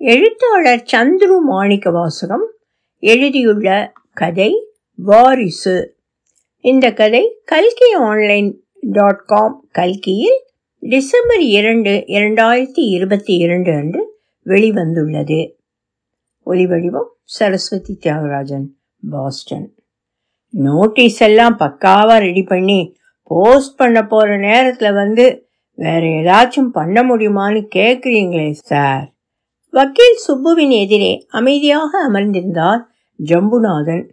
எழுத்தாளர் சந்துரு மாணிக்க வாசகம் எழுதியுள்ள கதை வாரிசு. இந்த கதை கல்கி ஆன்லைன் டாட் காம் கல்கியில் டிசம்பர் இரண்டு இரண்டாயிரத்தி இருபத்தி இரண்டு அன்று வெளிவந்துள்ளது. ஒலிவடிவம் சரஸ்வதி தியாகராஜன் பாஸ்டன். நோட்டீஸ் எல்லாம் பக்காவாக ரெடி பண்ணி போஸ்ட் பண்ண போகிற நேரத்தில் வந்து வேற ஏதாச்சும் பண்ண முடியுமான்னு கேட்குறீங்களே சார். வக்கீல் சுப்புவின் எதிரே அமைதியாக அமர்ந்திருந்தார் ஜம்புநாதன்.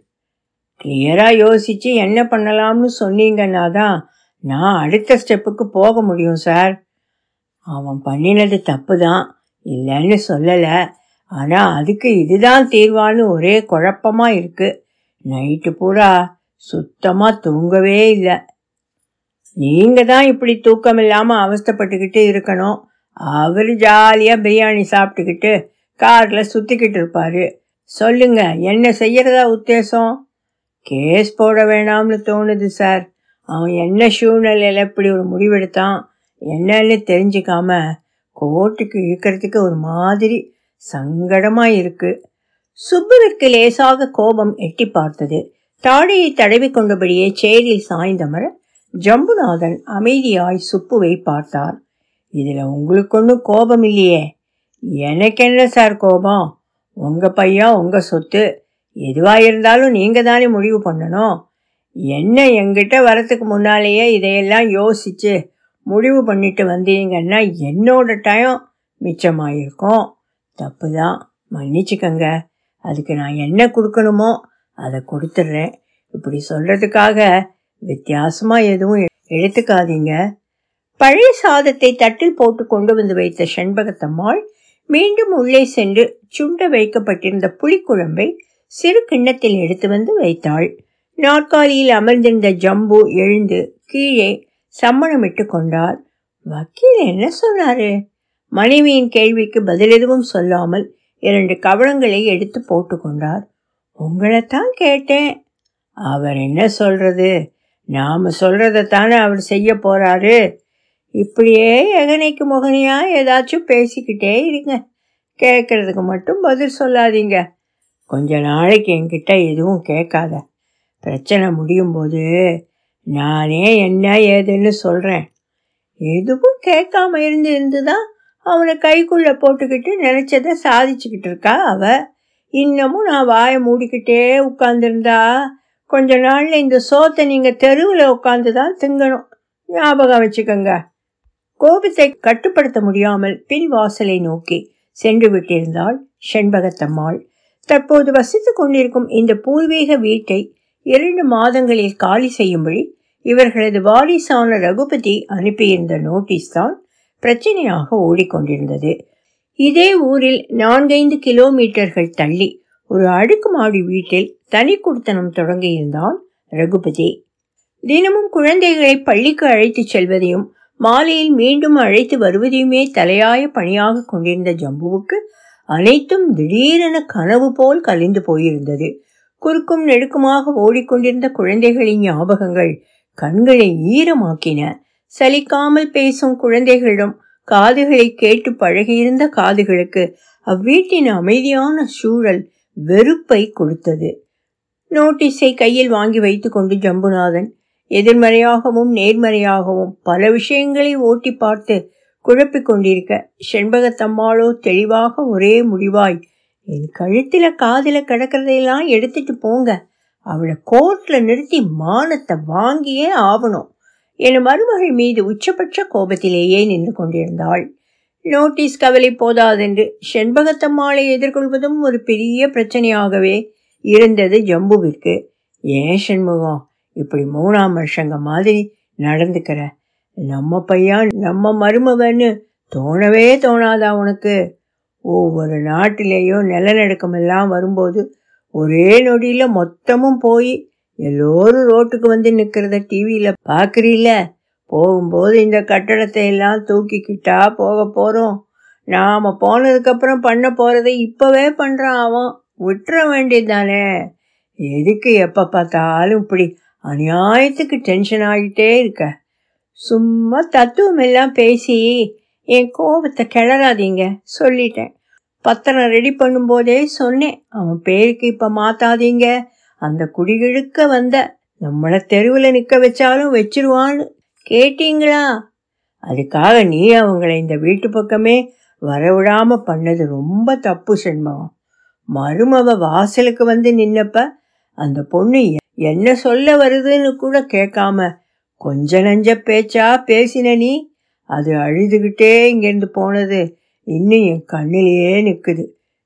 கிளியரா யோசிச்சு என்ன பண்ணலாம்னு சொன்னீங்கன்னா தான் நான் அடுத்த ஸ்டெப்புக்கு போக முடியும் சார் அவன் பண்ணினது தப்பு தான் இல்லைன்னு சொல்லலை. ஆனால் அதுக்கு இதுதான் தீர்வான்னு ஒரே குழப்பமா இருக்கு. நைட்டு பூரா சுத்தமாக தூங்கவே இல்லை. நீங்க தான் இப்படி தூக்கம் இல்லாமல் அவஸ்தப்பட்டுக்கிட்டு இருக்கணும். அவர் ஜாலியாக பிரியாணி சாப்பிட்டுக்கிட்டு காரில் சுற்றிக்கிட்டு இருப்பாரு. சொல்லுங்க என்ன செய்யறதா உத்தேசம்? கேஸ் போட வேணாம்னு தோணுது சார். அவன் என்ன சூழ்நிலையில் இப்படி ஒரு முடிவெடுத்தான்? என்னன்னு தெரிஞ்சுக்காம கோர்ட்டுக்கு இழுக்கிறதுக்கு ஒரு மாதிரி சங்கடமாக இருக்கு. சுப்புவிற்கு லேசாக கோபம் எட்டி பார்த்தது. தாடியை தடவி கொண்டபடியே சேரில் சாய்ந்தமர ஜம்புநாதன் அமைதியாய் சுப்புவை பார்த்தார். இதில் உங்களுக்கு ஒன்றும் கோபம் இல்லையே. எனக்கு என்ன சார் கோபம்? உங்கள் பையன் உங்கள் சொத்து எதுவாக இருந்தாலும் நீங்கள் தானே முடிவு பண்ணணும். என்ன எங்கிட்ட வரத்துக்கு முன்னாலேயே இதையெல்லாம் யோசித்து முடிவு பண்ணிட்டு வந்தீங்கன்னா என்னோட டைம் மிச்சமாயிருக்கும். தப்பு தான் மன்னிச்சுக்கங்க. அதுக்கு நான் என்ன கொடுக்கணுமோ அதை கொடுத்துட்றேன். இப்படி சொல்கிறதுக்காக வித்தியாசமாக எதுவும் எடுத்துக்காதீங்க. பழைய சாதத்தை தட்டில் போட்டு கொண்டு வந்து வைத்த செண்பகத்தம்மாள் மீண்டும் உள்ளே சென்று சுண்ட வைக்கப்பட்டிருந்த புளிக்குழம்பை சிறு கிண்ணத்தில் எடுத்து வந்து வைத்தாள். நாற்காலியில் அமர்ந்திருந்த ஜம்பு எழுந்து கீழே சம்மணமிட்டு கொண்டார். வக்கீல் என்ன சொன்னாரு? மனைவியின் கேள்விக்கு பதில் எதுவும் சொல்லாமல் இரண்டு கவளங்களை எடுத்து போட்டு கொண்டார். உங்களைத்தான் கேட்டேன். அவர் என்ன சொல்றது? நாம சொல்றதைத்தானே அவர் செய்ய போறாரு? இப்படியே எகனைக்கு முகனையாக ஏதாச்சும் பேசிக்கிட்டே இருங்க. கேட்கறதுக்கு மட்டும் பதில் சொல்லாதீங்க. கொஞ்ச நாளைக்கு என்கிட்ட எதுவும் கேட்காத. பிரச்சனை முடியும் போது நானே என்ன ஏதுன்னு சொல்கிறேன் எதுவும் கேட்காம இருந்து இருந்துதான் அவனை கைக்குள்ள போட்டுக்கிட்டு நினைச்சதை சாதிச்சுக்கிட்டு இருக்கா அவ. இன்னமும் நான் வாயை மூடிக்கிட்டே உட்காந்துருந்தா கொஞ்ச நாள்ல இந்த சோத்தை நீங்க தெருவில் உட்காந்து தான் திங்கணும். ஞாபகம் வச்சுக்கோங்க. கோபத்தை கட்டுப்படுத்த முடியாமல் பின் வாசலை நோக்கி சென்று விட்டிருந்தாள் செண்பகத்தம்மாள். தற்போது வசித்துக் கொண்டிருக்கும் இந்த பூர்வீக வீட்டை இரண்டு மாதங்களில் காலி செய்யும்படி இவர்களது வாரிசான ரகுபதி அனுப்பியிருந்த நோட்டீஸ் தான் பிரச்சனையாக ஓடிக்கொண்டிருந்தது. இதே ஊரில் நான்கைந்து கிலோமீட்டர்கள் தள்ளி ஒரு அடுக்குமாடி வீட்டில் தனி குடித்தனம் தொடங்கியிருந்தான் ரகுபதி. தினமும் குழந்தைகளை பள்ளிக்கு அழைத்துச் செல்வதையும் மாலையில் மீண்டும் அழைத்து வருவதையுமே தலையாய பணியாக கொண்டிருந்த ஜம்புவுக்கு அனைத்தும் திடீரென கனவு போல் கலிந்து போயிருந்தது. குறுக்கும் நெடுக்குமாக ஓடிக்கொண்டிருந்த குழந்தைகளின் ஞாபகங்கள் கண்களை ஈரமாக்கின. சலிக்காமல் பேசும் குழந்தைகளிடம் காதுகளை கேட்டு பழகியிருந்த காதுகளுக்கு அவ்வீட்டின் அமைதியான சூழல் வெறுப்பை கொடுத்தது. நோட்டீஸை கையில் வாங்கி வைத்துக்கொண்டு ஜம்புநாதன் எதிர்மறையாகவும் நேர்மறையாகவும் பல விஷயங்களை ஓட்டி பார்த்து குழப்பிக் கொண்டிருக்க செண்பகத்தம்மாளோ தெளிவாக ஒரே முடிவாய் என் கழுத்தில் காதில் கிடக்கிறதையெல்லாம் எடுத்துட்டு போங்க. அவளை கோர்ட்டில் நிறுத்தி மானத்தை வாங்கியே ஆகணும். என் மருமகள் மீது உச்சபட்ச கோபத்திலேயே நின்று கொண்டிருந்தாள். நோட்டீஸ் கவலை போதாதென்று செண்பகத்தம்மாளை எதிர்கொள்வதும் ஒரு பெரிய பிரச்சனையாகவே இருந்தது ஜம்புவிற்கு. ஏன் செண்முகம்? இப்படி மூணாம் மனுஷங்க மாதிரி நடந்துக்கிற நம்ம பையன் நம்ம மருமவன்னு தோணவே தோணாதா உனக்கு? ஒவ்வொரு நாட்டிலேயும் நிலநடுக்கம் எல்லாம் வரும்போது ஒரே நொடியில் மொத்தமும் போய் எல்லோரும் ரோட்டுக்கு வந்து நிற்கிறத டிவியில் பார்க்குறீல போகும்போது இந்த கட்டடத்தை எல்லாம் தூக்கிக்கிட்டா போக போகிறோம் நாம் போனதுக்கப்புறம் பண்ண போகிறதை இப்போவே பண்ணுறான் அவன். விட்டுற வேண்டியதுதானே எதுக்கு எப்போ பார்த்தாலும் இப்படி அநியாயத்துக்கு டென்ஷன் ஆகிட்டே இருக்க. சும்மா தத்துவம் எல்லாம் பேசி என் கோபத்தை கிளறாதீங்க சொல்லிட்டேன். பத்திரம் ரெடி பண்ணும்போதே சொன்னேன் அவன் பேருக்கு இப்போ மாத்தாதீங்க. அந்த குடிகிழுக்க வந்த நம்மளை தெருவில் நிற்க வச்சாலும் வச்சிருவான்னு கேட்டீங்களா? அதுக்காக நீ அவங்கள இந்த வீட்டு பக்கமே வரவிடாம பண்ணது ரொம்ப தப்பு செண்பகம். மருமவ வாசலுக்கு வந்து நின்னப்ப அந்த பொண்ணு என்ன சொல்ல வருதுன்னு கூட கேட்காம கொஞ்ச நஞ்ச பேச்சா பேசின நீ? அது அழுதுகிட்டே இங்கேருந்து போனது இன்னும் என் கண்ணிலேயே நிற்குது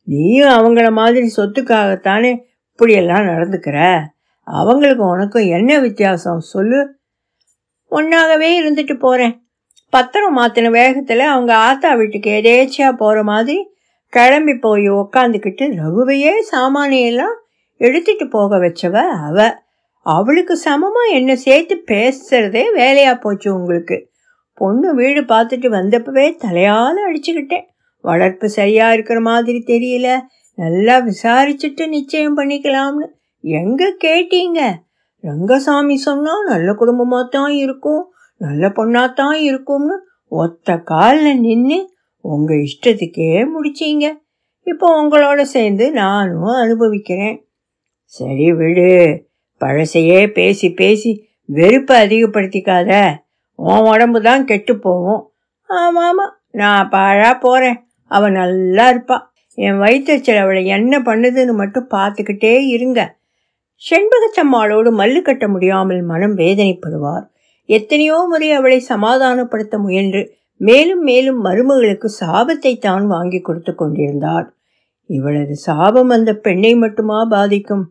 நீயும் அவங்கள மாதிரி சொத்துக்காகத்தானே இப்படியெல்லாம் நடந்துக்கிற? அவங்களுக்கு உனக்கும் என்ன வித்தியாசம்? சொல்லு. ஒன்றாகவே இருந்துட்டு போகிறேன் பத்திரம் மாற்றின வேகத்தில் அவங்க ஆத்தா வீட்டுக்கு எதேச்சியாக போகிற மாதிரி கிளம்பி போய் உக்காந்துக்கிட்டு ரகுவையே சாமானியெல்லாம் எடுத்துட்டு போக வச்சவ அவ. அவளுக்கு சமமாக என்ன சேர்த்து பேசுறதே வேலையாக போச்சு உங்களுக்கு. பொண்ணு வீடு பார்த்துட்டு வந்தப்பவே தலையால் அடிச்சுக்கிட்டேன் வளர்ப்பு சரியாக இருக்கிற மாதிரி தெரியல. நல்லா விசாரிச்சுட்டு நிச்சயம் பண்ணிக்கலாம்னு. எங்கே கேட்டீங்க? ரங்கசாமி சொன்னால் நல்ல குடும்பமாக தான் இருக்கும். நல்ல பொண்ணாக தான் இருக்கும்னு ஒத்த காலில் நின்று உங்கள் இஷ்டத்துக்கே முடிச்சிங்க. இப்போ உங்களோட சேர்ந்து நானும் அனுபவிக்கிறேன். சரி விடு. பழசையே பேசி பேசி வெறுப்பை அதிகப்படுத்திக்காத. உன் உடம்பு தான் கெட்டு போகும். ஆமாம் ஆமாம் நான் பாழா போகிறேன் அவள் நல்லா இருப்பா. என் வயிற்றுச்சல் அவளை என்ன பண்ணுதுன்னு மட்டும் பார்த்துக்கிட்டே இருங்க. செண்பகச்சம்மாளோடு மல்லு கட்ட முடியாமல் மனம் வேதனைப்படுவார். எத்தனையோ முறை அவளை சமாதானப்படுத்த முயன்று மேலும் மேலும் மருமகளுக்கு சாபத்தை தான் வாங்கி கொடுத்து கொண்டிருந்தார். இவளது சாபம் அந்த பெண்ணை மட்டுமா பாதிக்கும்?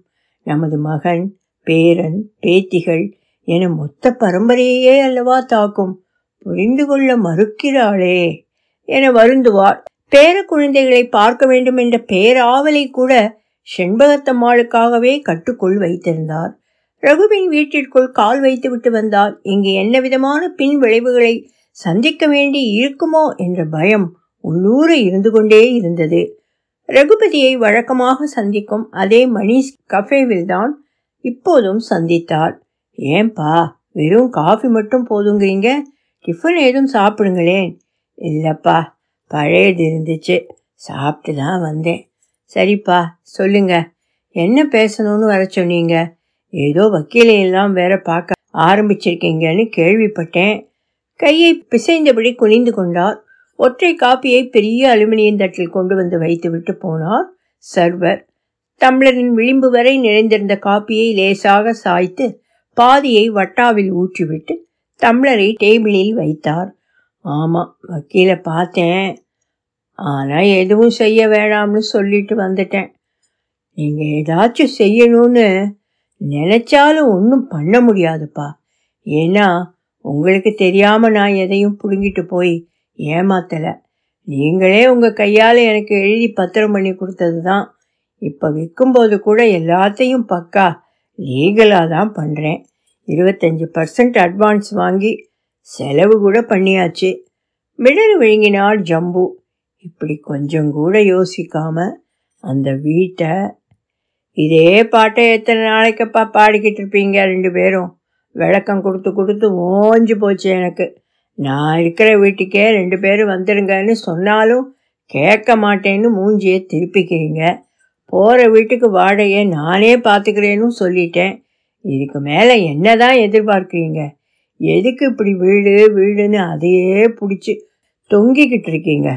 நமது மகன் பேரன் பேத்திகள் என மொத்த பரம்பரையே அல்லவா தாக்கும். புரிந்து கொள்ள மறுக்கிறாளே என வருந்துவார் பேர குழந்தைகளை பார்க்க வேண்டும் என்ற பேராவலை கூட செண்பகத்தம்மாளுக்காகவே கட்டுக்குள் வைத்திருந்தார். ரகுவின் வீட்டிற்குள் கால் வைத்துவிட்டு வந்தால் இங்கு என்ன விதமான பின் விளைவுகளை சந்திக்க வேண்டி இருக்குமோ என்ற பயம் உள்ளூர இருந்து கொண்டே இருந்தது. ரகுபதியை வழக்கமாக சந்திக்கும் அதே மணிஷ் கஃபேவில் தான் இப்போதும் சந்தித்தார். ஏன்பா வெறும் காஃபி மட்டும் போதுங்கிறீங்க? டிஃபன் ஏதும் சாப்பிடுங்களேன். இல்லைப்பா பழையது இருந்துச்சு. சாப்பிட்டு தான் வந்தேன். சரிப்பா சொல்லுங்க. என்ன பேசணும்னு வர சொன்னீங்க? ஏதோ வக்கீலையெல்லாம் வேற பார்க்க ஆரம்பிச்சிருக்கீங்கன்னு கேள்விப்பட்டேன். கையை பிசைந்தபடி குனிந்து கொண்டார். ஒற்றை காப்பியை பெரிய அலுமினியம் தட்டில் கொண்டு வந்து வைத்துவிட்டு போனார் சர்வர். டம்ளரின் விளிம்பு வரை நிறைந்திருந்த காப்பியை லேசாக சாய்த்து பாதியை வட்டாவில் ஊற்றிவிட்டு டம்ளரை டேபிளில் வைத்தார். ஆமாம் வக்கீலை பார்த்தேன். ஆனால் எதுவும் செய்ய வேணாம்னு சொல்லிட்டு வந்துட்டேன். நீங்கள் ஏதாச்சும் செய்யணும்னு நினச்சாலும் ஒன்றும் பண்ண முடியாதுப்பா. ஏன்னா உங்களுக்கு தெரியாமல் நான் எதையும் பிடுங்கிட்டு போய் ஏமாத்தலை. நீங்களே உங்கள் கையால் எனக்கு எழுதி பத்திரம் பண்ணி கொடுத்தது தான் இப்போ விற்கும்போது கூட எல்லாத்தையும் பக்கா லீகலாக தான் பண்ணுறேன் இருபத்தஞ்சி பர்சன்ட் அட்வான்ஸ் வாங்கி செலவு கூட பண்ணியாச்சு. மிடரு விழுங்கினால் ஜம்பு. இப்படி கொஞ்சம் கூட யோசிக்காம அந்த வீட்டை இதே பாட்டை எத்தனை நாளைக்கப்பா பாடிக்கிட்டு இருப்பீங்க ரெண்டு பேரும். விளக்கம் கொடுத்து கொடுத்து ஓஞ்சு போச்சு எனக்கு. நான் இருக்கிற வீட்டுக்கே ரெண்டு பேரும் வந்துடுங்கன்னு சொன்னாலும் கேட்க மாட்டேன்னு மூஞ்சியை திருப்பிக்கிறீங்க. போகிற வீட்டுக்கு வாடகையை நானே பார்த்துக்கிறேன்னு சொல்லிட்டேன். இதுக்கு மேலே என்ன தான் எதிர்பார்க்குறீங்க? எதுக்கு இப்படி வீடு வீடுன்னு அதையே பிடிச்சி தொங்கிக்கிட்டு இருக்கீங்க?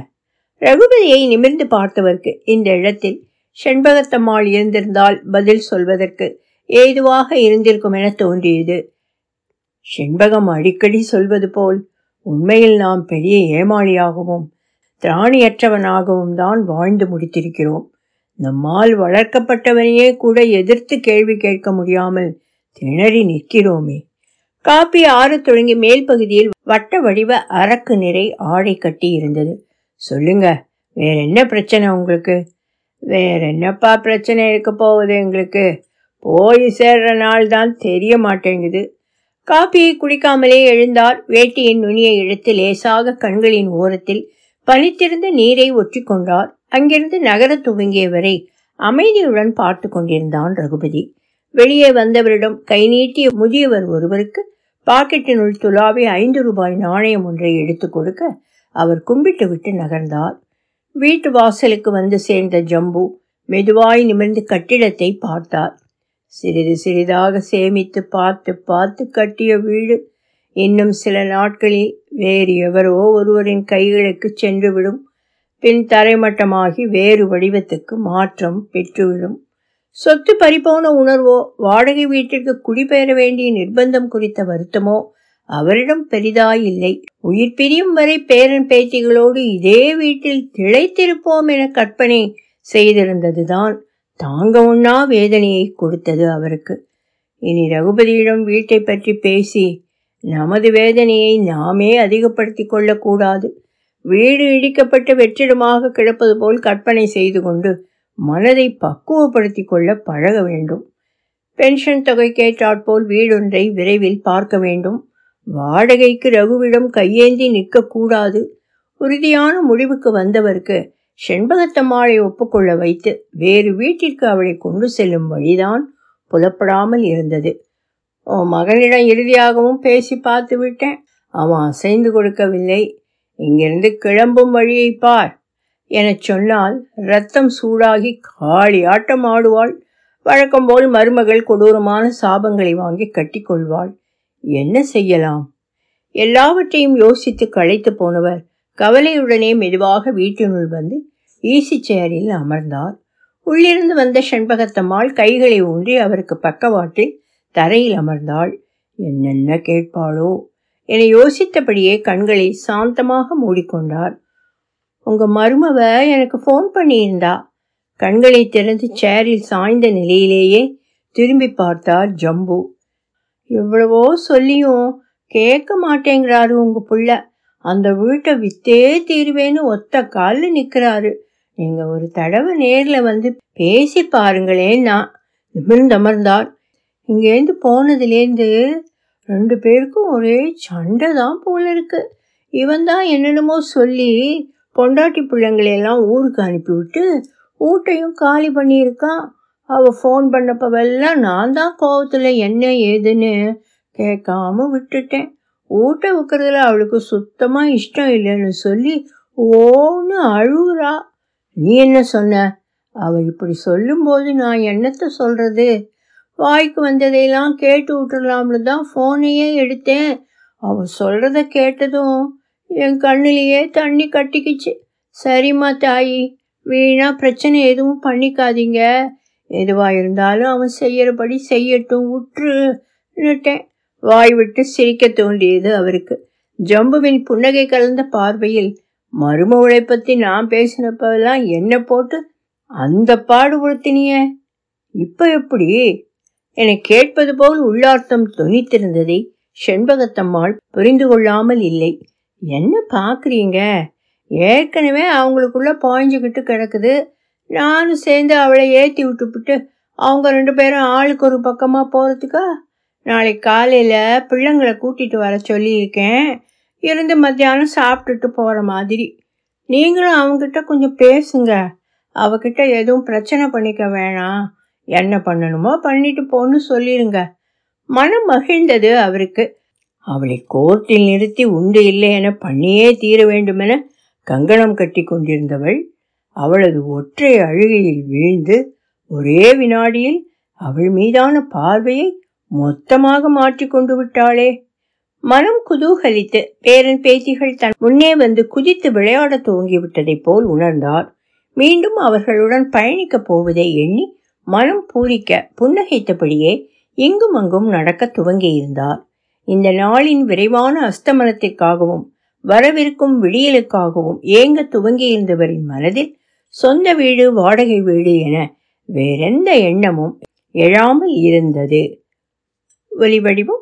ரகுபதியை நிமிர்ந்து பார்த்தவர்க்கு இந்த இடத்தில் செண்பகத்தம்மாள் இருந்திருந்தால் பதில் சொல்வதற்கு ஏதுவாக இருந்திருக்கும் என தோன்றியது. செண்பகம் அடிக்கடி சொல்வது போல் உண்மையில் நாம் பெரிய ஏமாளியாகவும் திராணியற்றவனாகவும் தான் வாழ்ந்து முடித்திருக்கிறோம். நம்மால் வளர்க்கப்பட்டவனையே கூட எதிர்த்து கேள்வி கேட்க முடியாமல் திணறி நிற்கிறோமே. காப்பி ஆறு தொடங்கி மேல் பகுதியில் வட்ட வடிவ அரக்கு நிறை ஆடை கட்டி இருந்தது. சொல்லுங்க வேற என்ன பிரச்சனை உங்களுக்கு? வேற என்னப்பா பிரச்சனை இருக்க போகுது எங்களுக்கு? போய் சேர்ற நாள் தான் தெரிய மாட்டேங்குது. காப்பியை குடிக்காமலே எழுந்தார் வேட்டியின் நுனியை இழுத்து லேசாக கண்களின் ஓரத்தில் பனித்திருந்த நீரை ஒற்றி கொண்டார் அங்கிருந்து நகர துவங்கிய வரை அமைதியுடன் பார்த்து கொண்டிருந்தான் ரகுபதி. வெளியே வந்தவரிடம் கை நீட்டிய முதியவர் ஒருவருக்கு பாக்கெட்டினுள் துலாவி ஐந்து ரூபாய் நாணயம் ஒன்றை எடுத்து கொடுக்க அவர் கும்பிட்டு விட்டு நகர்ந்தார். வீட்டு வாசலுக்கு வந்து சேர்ந்த ஜம்பு மெதுவாய் நிமிர்ந்து கட்டிடத்தை பார்த்தார். சிறிது சிறிதாக சேமித்து பார்த்து பார்த்து கட்டிய வீடு இன்னும் சில நாட்களில் வேறு எவரோ ஒருவரின் கைகளுக்கு சென்றுவிடும். பின் தரைமட்டமாகி வேறு வடிவத்துக்கு மாற்றம் பெற்றுவிடும். சொத்து பறிப்போன உணர்வோ வாடகை வீட்டிற்கு குடிபெயர வேண்டிய நிர்பந்தம் குறித்த வருத்தமோ அவரிடம் பெரிதாயில்லை. உயிர் பிரியும் வரை பேரன் பேத்திகளோடு இதே வீட்டில் திளைத்திருப்போம் என கற்பனை செய்திருந்ததுதான். தாங்க உண்ணா வேதனையை கொடுத்தது அவருக்கு. இனி ரகுபதியிடம் வீட்டை பற்றி பேசி நமது வேதனையை நாமே அதிகப்படுத்தி கொள்ளக்கூடாது. வீடு இடிக்கப்பட்டு வெற்றிடமாக கிடப்பது போல் கற்பனை செய்து கொண்டு மனதை பக்குவப்படுத்தி கொள்ள பழக வேண்டும். பென்ஷன் தொகை கேட்டாற்போல் வீடொன்றை விரைவில் பார்க்க வேண்டும். வாடகைக்கு ரகுவிடம் கையேந்தி நிற்கக்கூடாது. உறுதியான முடிவுக்கு வந்தவருக்கு செண்பகத்தம்மாளை ஒப்புக்கொள்ள வைத்து வேறு வீட்டிற்கு அவளை கொண்டு செல்லும் வழிதான் புலப்படாமல் இருந்தது. உன் மகனிடம் இறுதியாகவும் பேசி பார்த்து விட்டேன். அவன் அசைந்து கொடுக்கவில்லை. இங்கிருந்து கிளம்பும் வழியை பார் எனச் சொன்னால் ரத்தம் சூடாகி காளி ஆட்டம் ஆடுவாள். வழக்கம் போல் மருமகள் கொடூரமான சாபங்களை வாங்கி கட்டிக்கொள்வாள். என்ன செய்யலாம்? எல்லாவற்றையும் யோசித்து களைத்து போனவர் கவலையுடனே மெதுவாக வீட்டினுள் வந்து ஈசி சேரில் அமர்ந்தார். உள்ளிருந்து வந்த செண்பகத்தம்மாள் கைகளை ஊன்றி அவருக்கு பக்கவாட்டில் தரையில் அமர்ந்தாள். என்னென்ன கேட்பாளோ? என யோசித்தபடியே கண்களை சாந்தமாக மூடிக்கொண்டார். உங்க மருமவ எனக்கு ஃபோன் பண்ணியிருந்தா. கண்களை திறந்து சேரில் சாய்ந்த நிலையிலேயே திரும்பி பார்த்தார் ஜம்பு. எவ்வளவோ சொல்லியும் கேட்க மாட்டேங்கிறாரு உங்க புள்ள. அந்த வீட்டை வித்தே தீருவேன்னு ஒத்த காலில் நிற்கிறாரு நீங்க ஒரு தடவை நேரில் வந்து பேசி பாருங்களேன் நான். நிமிர்ந்தமர்ந்தார் இங்கேருந்து போனதுலேருந்து ரெண்டு பேருக்கும் ஒரே சண்டை தான் போல இருக்கு. இவன் தான் என்னென்னமோ சொல்லி பொண்டாட்டி பிள்ளைங்களையெல்லாம் ஊருக்கு அனுப்பிவிட்டு வீட்டையும் காலி பண்ணியிருக்கான். அவள் ஃபோன் பண்ணப்பவெல்லாம் நான் தான் கோவத்தில் என்ன ஏதுன்னு கேட்காம விட்டுட்டேன். ஊட்ட வைக்கிறதுல அவளுக்கு சுத்தமாக இஷ்டம் இல்லைன்னு சொல்லி ஓன்னு அழுகுறா. நீ என்ன சொன்ன? அவள் இப்படி சொல்லும்போது நான் என்னத்தை சொல்கிறது வாய்க்கு வந்ததையெல்லாம் கேட்டு விட்டுடலாம்னு தான் ஃபோனையே எடுத்தேன். அவள் சொல்கிறத கேட்டதும் என் கண்ணிலேயே தண்ணி கட்டிக்கிச்சு. சரிம்மா தாயி வீணாக பிரச்சனை எதுவும் பண்ணிக்காதீங்க. எதுவாக இருந்தாலும் அவன் செய்யறபடி செய்யட்டும் விட்டுருன்னுட்டேன் வாய் விட்டு சிரிக்க தோண்டியது அவருக்கு. ஜம்புவின் புன்னகை கலந்த பார்வையில் மருமவளை பற்றி நான் பேசினப்பெல்லாம் என்ன போட்டு அந்த பாடுபடுத்தினிய இப்போ எப்படி? என கேட்பது போல் உள்ளார்த்தம் துணித்திருந்ததை செண்பகத்தம்மாள் புரிந்து கொள்ளாமல் இல்லை. என்ன பார்க்குறீங்க ஏற்கனவே அவங்களுக்குள்ள பாய்ஞ்சுக்கிட்டு கிடக்குது. நானும் சேர்ந்து அவளை ஏற்றி விட்டுப்புட்டு அவங்க ரெண்டு பேரும் ஆளுக்கு ஒரு பக்கமாக போகிறதுக்கா நாளைக்கு காலையில் பிள்ளைங்களை கூட்டிகிட்டு வர சொல்லியிருக்கேன். இருந்து மத்தியானம் சாப்பிட்டுட்டு போகிற மாதிரி. நீங்களும் அவங்கிட்ட கொஞ்சம் பேசுங்க. அவகிட்ட எதுவும் பிரச்சனை பண்ணிக்க வேணாம். என்ன பண்ணணுமோ பண்ணிட்டு போன்னு சொல்லிடுங்க மனம் மகிழ்ந்தது அவருக்கு. அவளை கோர்ட்டில் நிறுத்தி உண்டு இல்லை என பண்ணியே தீர வேண்டுமென கங்கணம் கட்டி கொண்டிருந்தவள் அவளது ஒற்றை அழுகையில் வீழ்ந்து ஒரே வினாடியில் அவள் மீதான பார்வையை மொத்தமாக மாற்றிக்கொண்டு விட்டாளே. மனம் குதூகலித்து பேரன் பேத்திகள் தன் முன்னே வந்து குதித்து விளையாட துவங்கிவிட்டதைப் போல் உணர்ந்தார். மீண்டும் அவர்களுடன் பயணிக்கப் போவதை எண்ணி மனம் பூரிக்க புன்னகைத்தபடியே இங்கும் அங்கும் நடக்க துவங்கியிருந்தார். இந்த நாளின் விரைவான அஸ்தமனத்திற்காகவும் வரவிருக்கும் விடியலுக்காகவும் ஏங்க துவங்கியிருந்தவரின் மனதில் சொந்த வீடு வாடகை வீடு என வேறெந்த எண்ணமும் எழாமல் இருந்தது. ஒலிவடிவம்